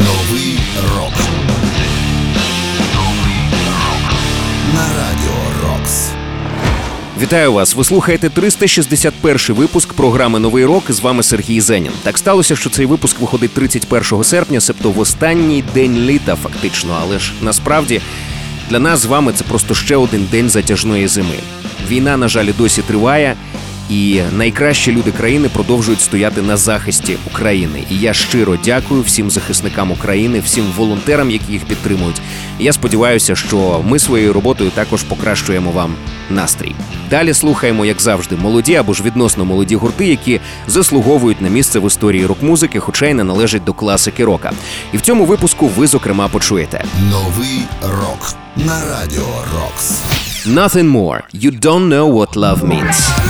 Новий рок. На радіо Рокс. Вітаю вас! Ви слухаєте 361 випуск програми Новий рок. З вами Сергій Зенін. Так сталося, що цей випуск виходить 31 серпня, себто в останній день літа, фактично. Але ж насправді для нас з вами це просто ще один день затяжної зими. Війна, на жаль, досі триває. І найкращі люди країни продовжують стояти на захисті України. І я щиро дякую всім захисникам України, всім волонтерам, які їх підтримують. Я сподіваюся, що ми своєю роботою також покращуємо вам настрій. Далі слухаємо, як завжди, молоді або ж відносно молоді гурти, які заслуговують на місце в історії рок-музики, хоча й не належать до класики рока. І в цьому випуску ви зокрема почуєте Новий рок. На радіо Рокс. Nothing more. You don't know what love means.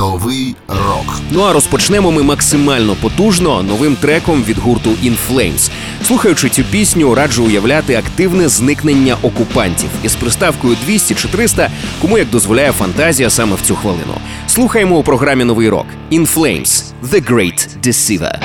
Новий рок. Ну а розпочнемо ми максимально потужно новим треком від гурту In Flames. Слухаючи цю пісню, раджу уявляти активне зникнення окупантів із приставкою 200 чи 300, кому як дозволяє фантазія саме в цю хвилину. Слухаємо у програмі Новий рок In Flames – The Great Deceiver.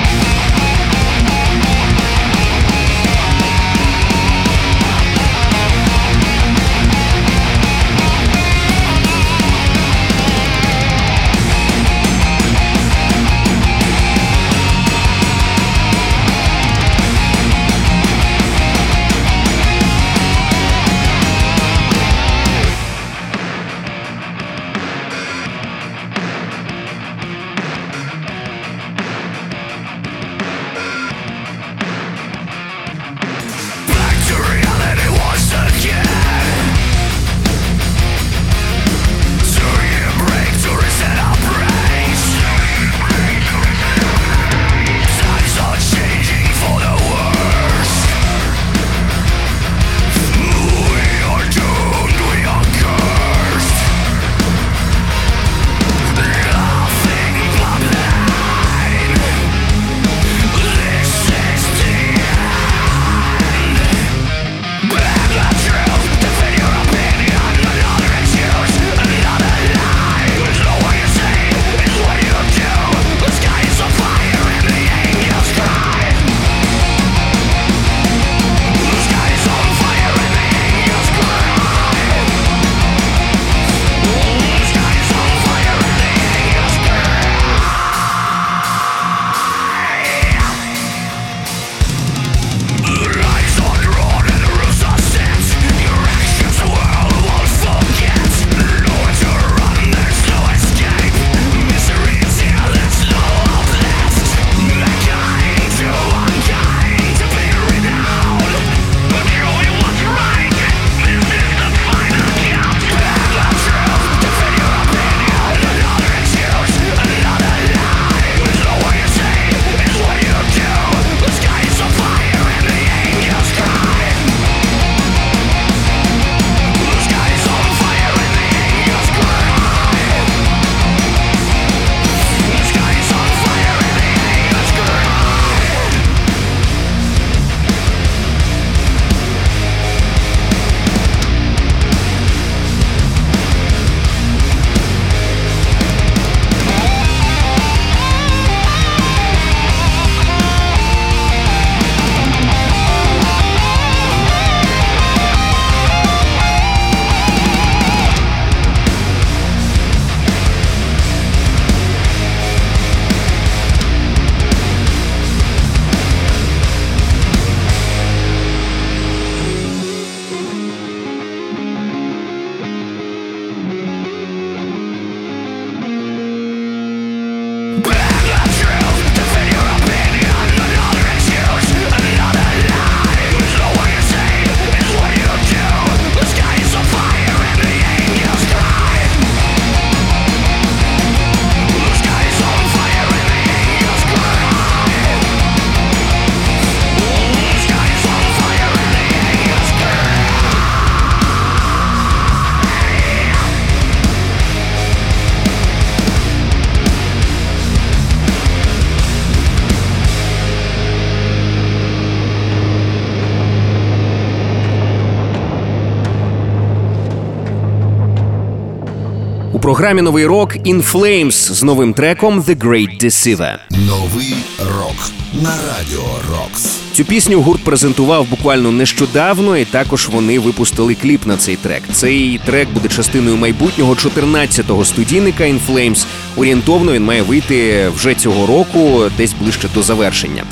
Програмі новий рок In Flames з новим треком The Great Deceiver. Новий рок на радіо Рокс. Цю пісню гурт презентував буквально нещодавно, і також вони випустили кліп на цей трек. Цей трек буде частиною майбутнього 14-го студійника In Flames. Орієнтовно він має вийти вже цього року, десь ближче до завершення.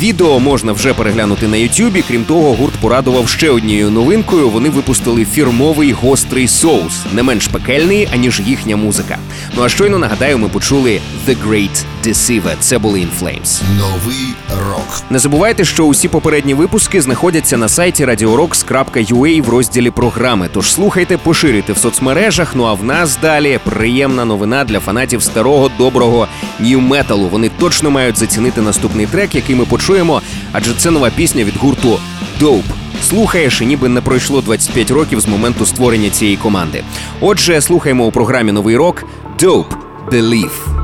Відео можна вже переглянути на Ютубі. Крім того, гурт порадував ще однією новинкою. Вони випустили фірмовий гострий соус, не менш пекельний, аніж їхня музика. Ну а щойно нагадаю, ми почули The Great Deceiver. Це були In Flames. Новий рок. Не забувайте, що усі попередні випуски знаходяться на сайті radiorocks.ua в розділі програми. Тож слухайте, поширюйте в соцмережах. Ну а в нас далі приємна новина для фанатів старого доброго нью-металу. Вони точно мають зацінити наступний трек, який ми почуємо, адже це нова пісня від гурту Dope. Слухаєш, і ніби не пройшло 25 років з моменту створення цієї команди. Отже, слухаємо у програмі Новий рок Dope Believe.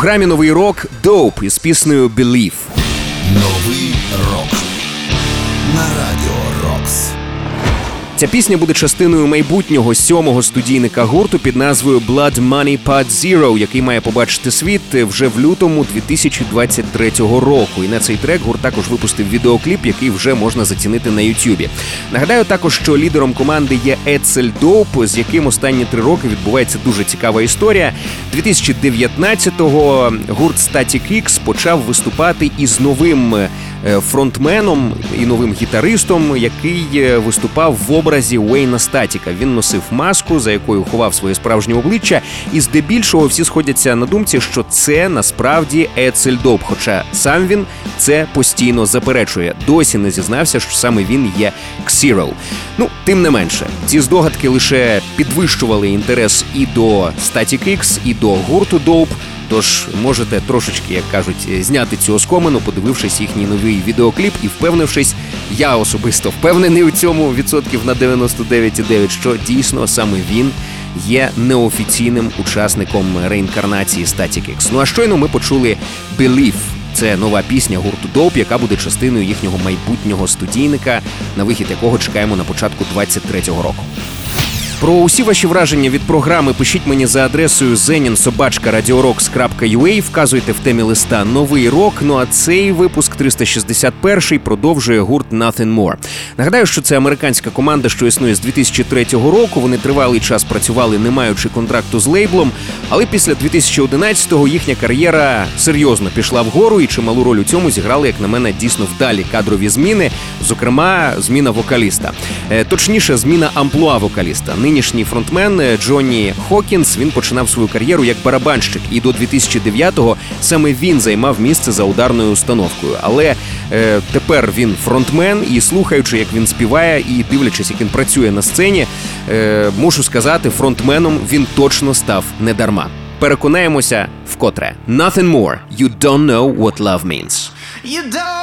Програмі новий рок Dope із піснею Believe. Ця пісня буде частиною майбутнього сьомого студійника гурту під назвою Blood Money Part Zero, який має побачити світ вже в лютому 2023 року. І на цей трек гурт також випустив відеокліп, який вже можна зацінити на Ютубі. Нагадаю також, що лідером команди є Ецель Доуп, з яким останні три роки відбувається дуже цікава історія. 2019-го гурт Static X почав виступати із новим фронтменом і новим гітаристом, який е, виступав в образі Уейна Статіка. Він носив маску, за якою ховав своє справжнє обличчя, і здебільшого всі сходяться на думці, що це насправді Ецель Доб. Хоча сам він це постійно заперечує. Досі не зізнався, що саме він є Ксірол. Ну, тим не менше, ці здогадки лише підвищували інтерес і до Static X, і до гурту Dope. Тож можете трошечки, як кажуть, зняти цю оскомину, подивившись їхній новий відеокліп і впевнившись, я особисто впевнений у цьому відсотків на 99,9, що дійсно саме він є неофіційним учасником реінкарнації Static X. Ну а щойно ми почули Believe. Це нова пісня гурту Dope, яка буде частиною їхнього майбутнього студійника, на вихід якого чекаємо на початку 23-го року. Про усі ваші враження від програми пишіть мені за адресою zeninsobachka.radiorocks.ua, вказуйте в темі листа новий рок. Ну а цей випуск 361 продовжує гурт Nothing More. Нагадаю, що це американська команда, що існує з 2003 року. Вони тривалий час працювали, не маючи контракту з лейблом. Але після 2011-го їхня кар'єра серйозно пішла вгору, і чималу роль у цьому зіграли, як на мене, дійсно вдалі кадрові зміни, зокрема, зміна вокаліста. Е, Точніше, зміна амплуа вокаліста. Нинішній фронтмен е, Джонні Хокінс він починав свою кар'єру як барабанщик, і до 2009-го саме він займав місце за ударною установкою. Але е, тепер він фронтмен, і слухаючи, як він співає, і дивлячись, як він працює на сцені, е, мушу сказати, фронтменом він точно став недарма. Переконаємося вкотре. Nothing more. You don't know what love means. You don't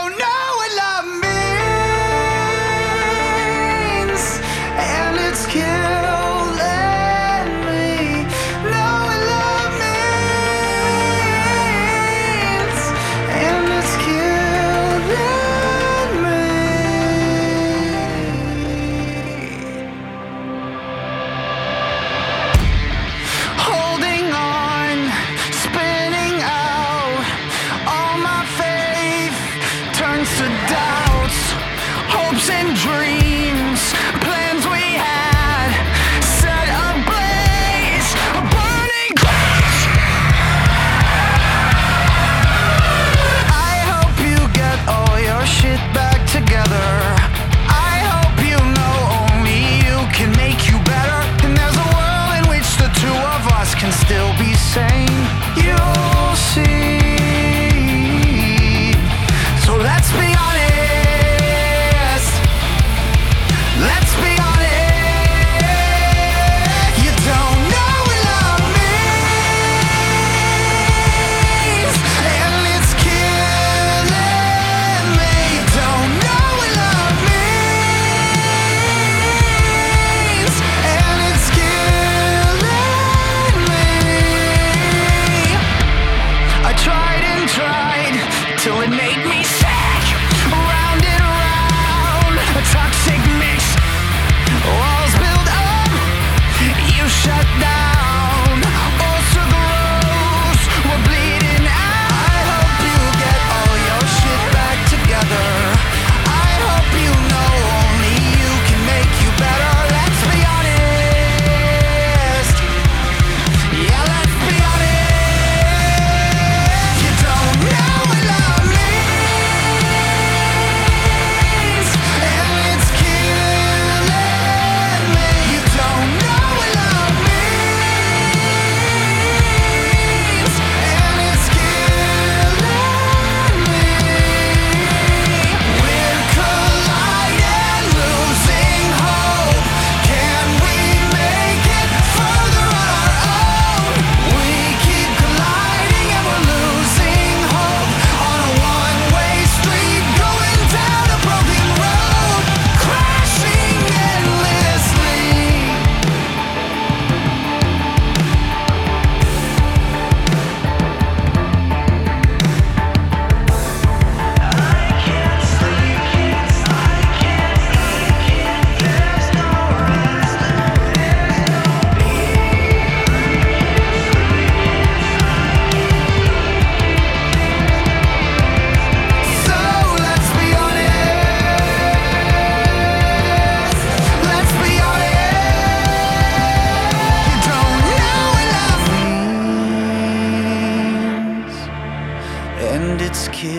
and it's killing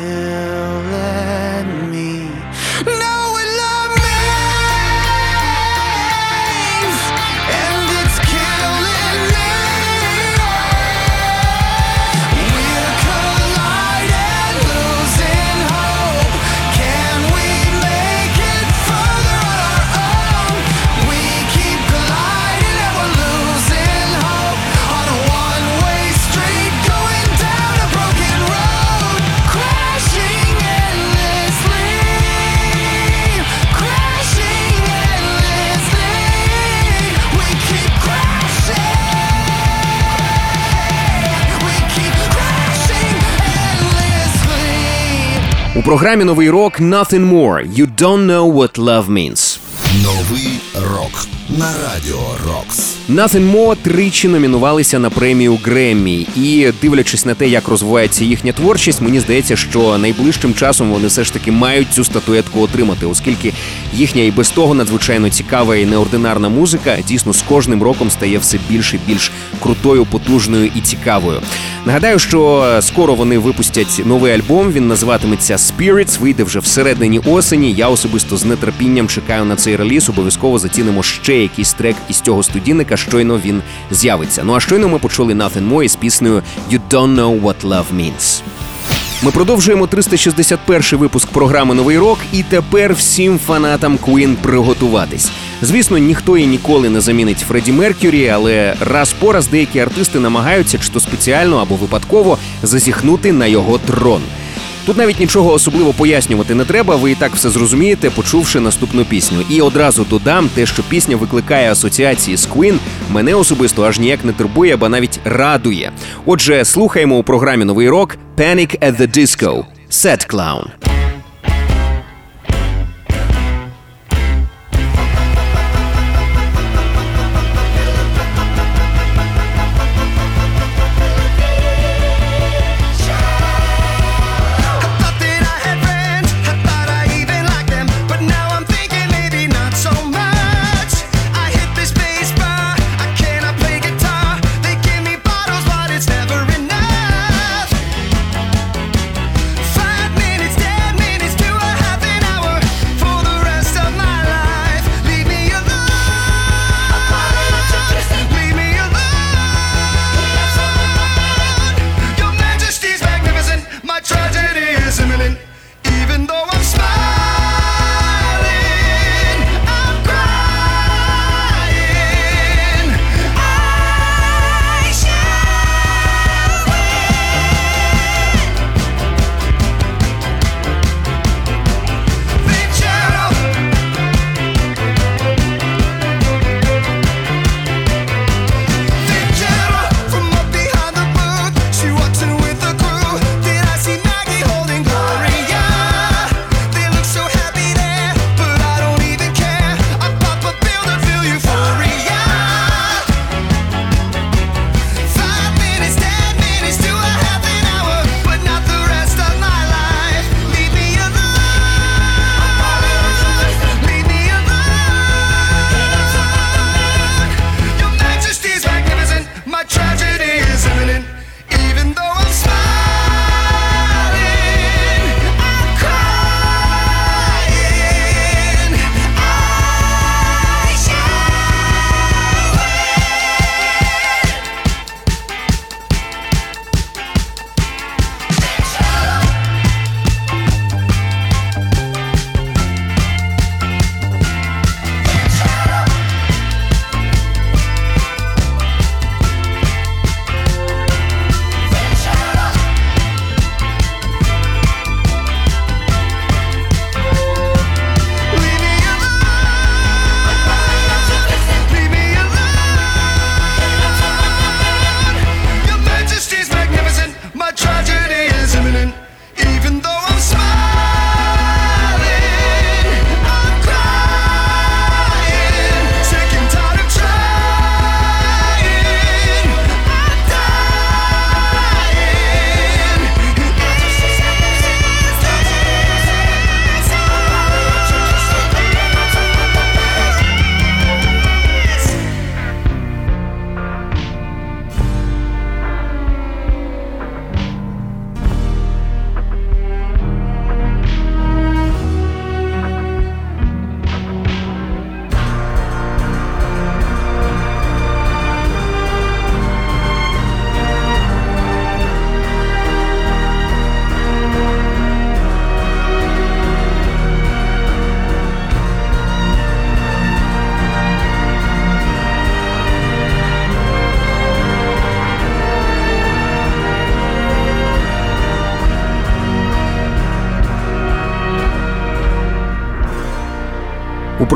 me. No! програмі Новий рок Nothing More. You don't know what love means. Новий рок На радіо Рокс. Nothing More тричі номінувалися на премію Греммі, і дивлячись на те, як розвивається їхня творчість, мені здається, що найближчим часом вони все ж таки мають цю статуетку отримати, оскільки їхня і без того надзвичайно цікава і неординарна музика дійсно з кожним роком стає все більш і більш крутою, потужною і цікавою. Нагадаю, що скоро вони випустять новий альбом. Він називатиметься Spirits, вийде вже всередині осені. Я особисто з нетерпінням чекаю на цей реліз. Обов'язково зацінимо ще якийсь трек із цього студійника. Щойно він з'явиться. Ну а щойно ми почули Nothing More із піснею You Don't Know What Love Means. Ми продовжуємо 361 випуск програми Новий рок, і тепер всім фанатам Queen приготуватись. Звісно, ніхто і ніколи не замінить Фредді Меркюрі, але раз по раз деякі артисти намагаються чи то спеціально або випадково зазіхнути на його трон. Тут навіть нічого особливо пояснювати не треба, ви і так все зрозумієте, почувши наступну пісню. І одразу додам те, що пісня викликає асоціації з Queen, мене особисто аж ніяк не турбує, ба навіть радує. Отже, слухаємо у програмі Новий рок Panic at the Disco Set Clown.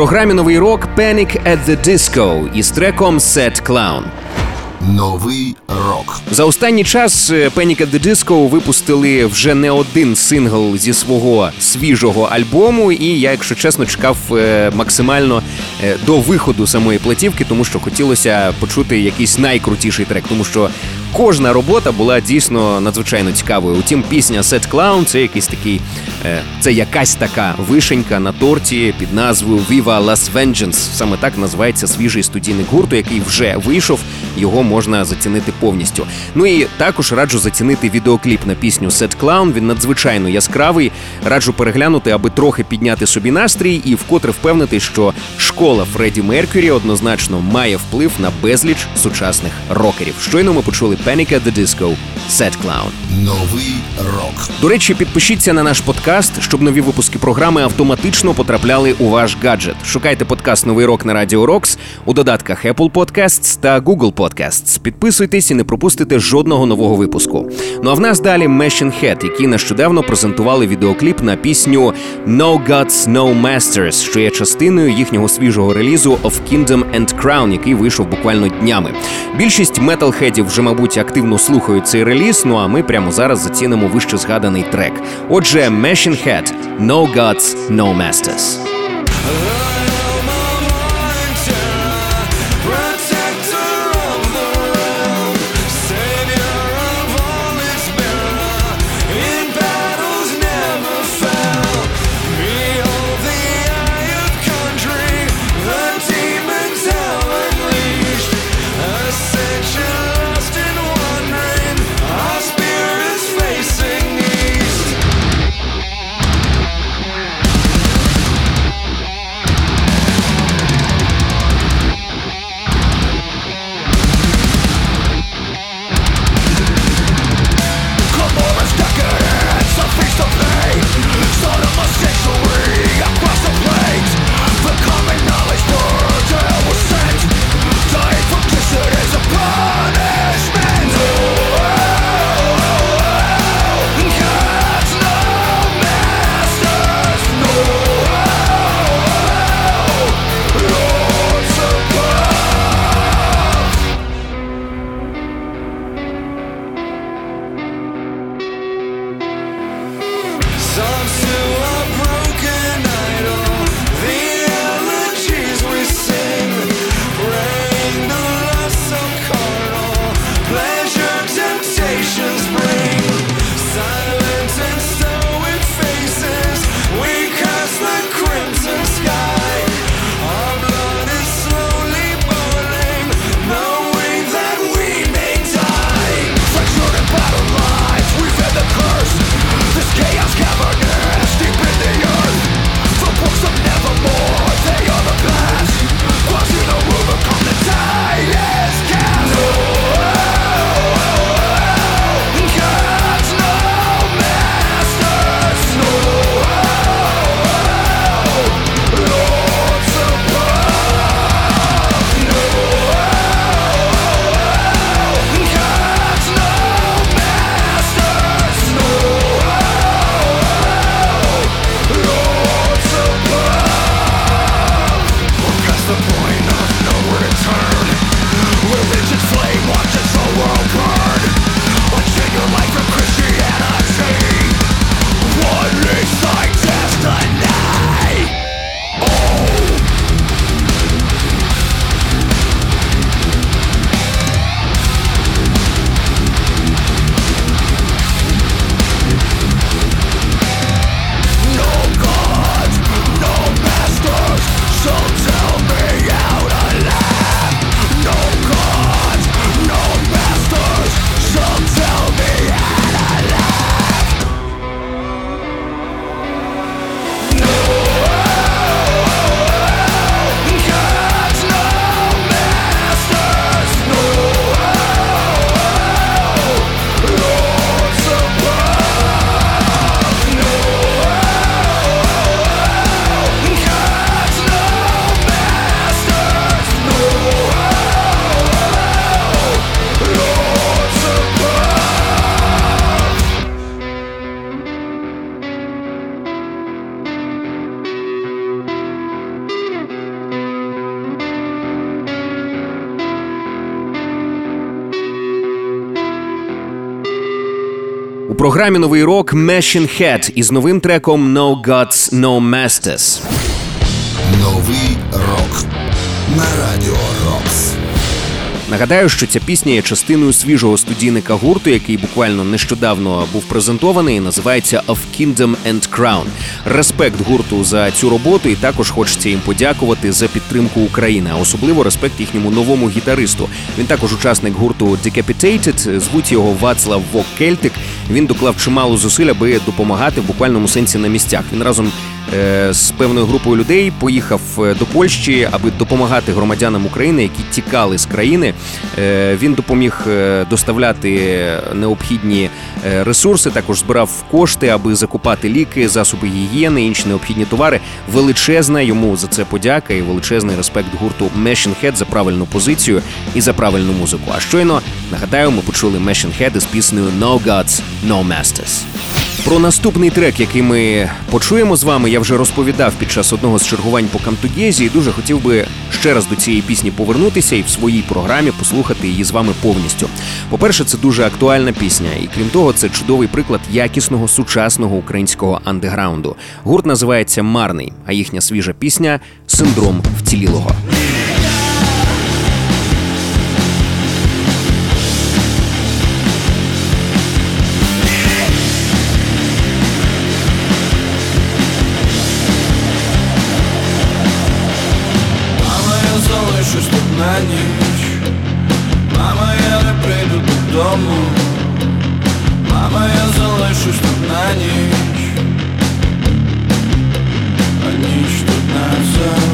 Програмі новий рок Panic at the Disco із треком Sad Clown. Новий рок. За останній час е, Panic at the Disco випустили вже не один сингл зі свого свіжого альбому, і я, якщо чесно, чекав е, максимально е, до виходу самої платівки, тому що хотілося почути якийсь найкрутіший трек, тому що кожна робота була дійсно надзвичайно цікавою. Утім, пісня Set Clown це якийсь такий, це якась така вишенька на торті під назвою Viva Las Vengeance. Саме так називається свіжий студійник гурту, який вже вийшов. Його можна зацінити повністю. Ну і також раджу зацінити відеокліп на пісню Set Clown. Він надзвичайно яскравий. Раджу переглянути, аби трохи підняти собі настрій і вкотре впевнити, що школа Фредді Меркюрі однозначно має вплив на безліч сучасних рокерів. Щойно ми почули Panic at the Disco Set Clown. Новий рок. До речі, підпишіться на наш подкаст, щоб нові випуски програми автоматично потрапляли у ваш гаджет. Шукайте подкаст Новий рок на Радіо Рокс у додатках Apple Podcasts та Google Podcasts. Підписуйтесь і не пропустите жодного нового випуску. Ну а в нас далі Machine Head, які нещодавно презентували відеокліп на пісню No Gods, No Masters, що є частиною їхнього свіжого релізу Of Kingdom and Crown, який вийшов буквально днями. Більшість металхедів вже, мабуть, активно слухають цей реліз. Ну а ми прямо зараз зацінимо вище згаданий трек. Отже, Machine Head No Gods, No Masters. Програмі новий рок Machine Head із новим треком No Gods, No Masters. Новий рок на радіо. Нагадаю, що ця пісня є частиною свіжого студійника гурту, який буквально нещодавно був презентований. і Називається Of Kingdom and Crown. Респект гурту за цю роботу, і також хочеться їм подякувати за підтримку України, а особливо респект їхньому новому гітаристу. Він також учасник гурту Decapitated, звуть його Вацлав Вок Кельтик. Він доклав чимало зусиль, аби допомагати в буквальному сенсі на місцях. Він разом з певною групою людей поїхав е, до Польщі, аби допомагати громадянам України, які тікали з країни. Е, Він допоміг е, доставляти необхідні е, ресурси, також збирав кошти, аби закупати ліки, засоби гігієни, інші необхідні товари. Величезна йому за це подяка і величезний респект гурту Head за правильну позицію і за правильну музику. А щойно нагадаю, ми почули Head із піснею No Gods, No Masters. Про наступний трек, який ми почуємо з вами, я вже розповідав під час одного з чергувань по Камтугезі, і дуже хотів би ще раз до цієї пісні повернутися і в своїй програмі послухати її з вами повністю. По-перше, це дуже актуальна пісня, і крім того, це чудовий приклад якісного сучасного українського андеграунду. Гурт називається Марний, а їхня свіжа пісня Синдром вцілілого. Додому. Мама, я залишусь тут на ніч. А ніч тут назавжди.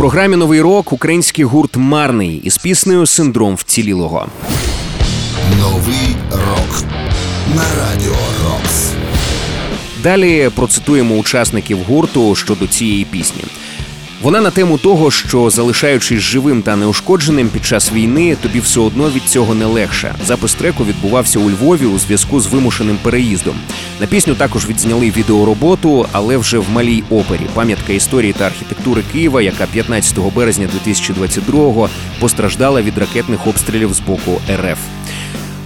Програмі Новий рок український гурт Марний із піснею Синдром вцілілого. Новий рок на радіо Рокс. Далі процитуємо учасників гурту щодо цієї пісні. Вона на тему того, що залишаючись живим та неушкодженим під час війни, тобі все одно від цього не легше. Запис треку відбувався у Львові у зв'язку з вимушеним переїздом. На пісню також відзняли відеороботу, але вже в малій опері. Пам'ятка історії та архітектури Києва, яка 15 березня 2022-го постраждала від ракетних обстрілів з боку РФ.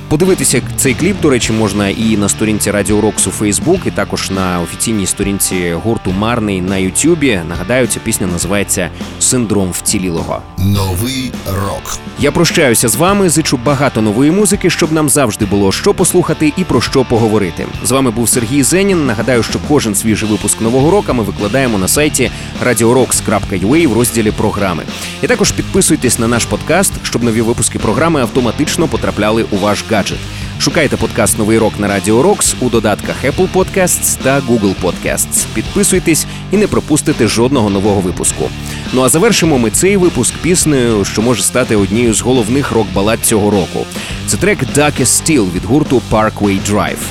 Подивитися цей кліп, до речі, можна і на сторінці Радіо Рокс у Фейсбук, і також на офіційній сторінці гурту Марний на Ютюбі. Нагадаю, ця пісня називається Синдром вцілілого. Новий рок. Я прощаюся з вами. Зичу багато нової музики, щоб нам завжди було що послухати і про що поговорити. З вами був Сергій Зенін. Нагадаю, що кожен свіжий випуск нового року ми викладаємо на сайті radiorocks.ua в розділі програми. І також підписуйтесь на наш подкаст, щоб нові випуски програми автоматично потрапляли у ваш гаджет. Шукайте подкаст Новий рок на Радіо Рокс у додатках Apple Podcasts та Google Podcasts. Підписуйтесь і не пропустите жодного нового випуску. Ну а завершимо ми цей випуск піснею, що може стати однією з головних рок-балад цього року. Це трек Darkest Steel від гурту Parkway Drive.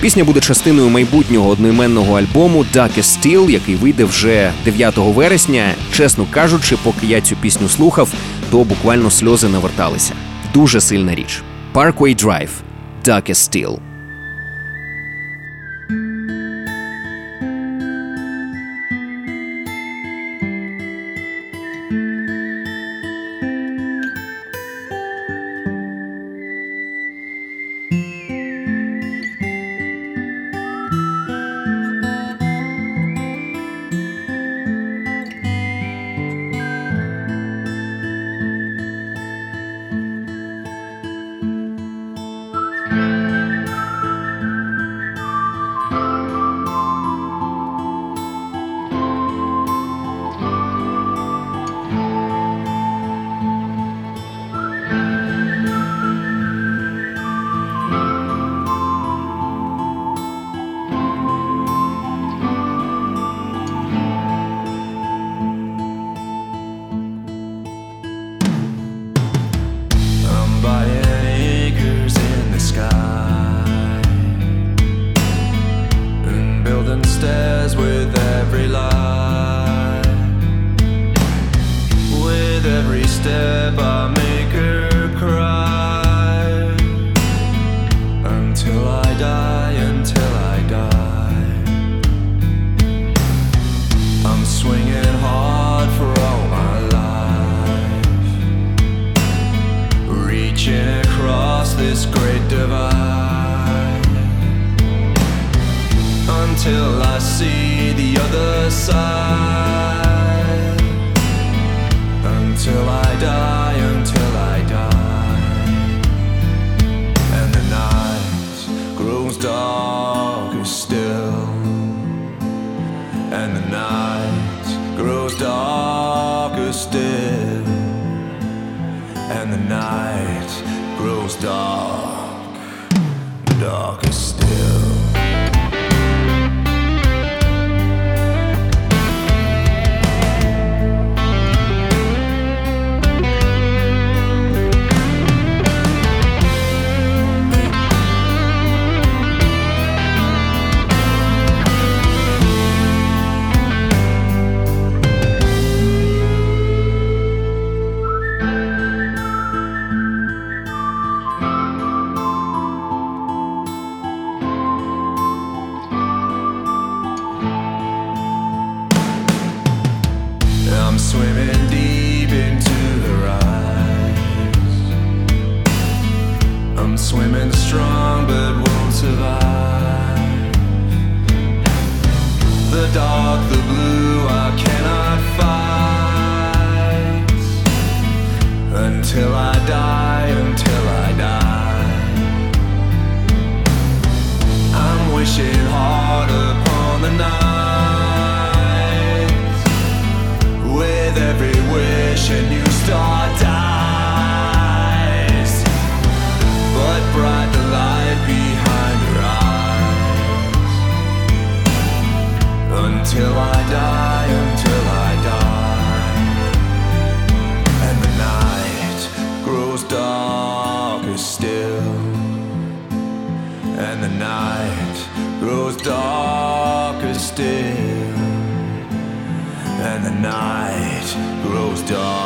Пісня буде частиною майбутнього одноіменного альбому Darkest Steel, який вийде вже 9 вересня. Чесно кажучи, поки я цю пісню слухав, то буквально сльози наверталися. Дуже сильна річ. Parkway Drive Darkest Steel. Grows darker night grows dark.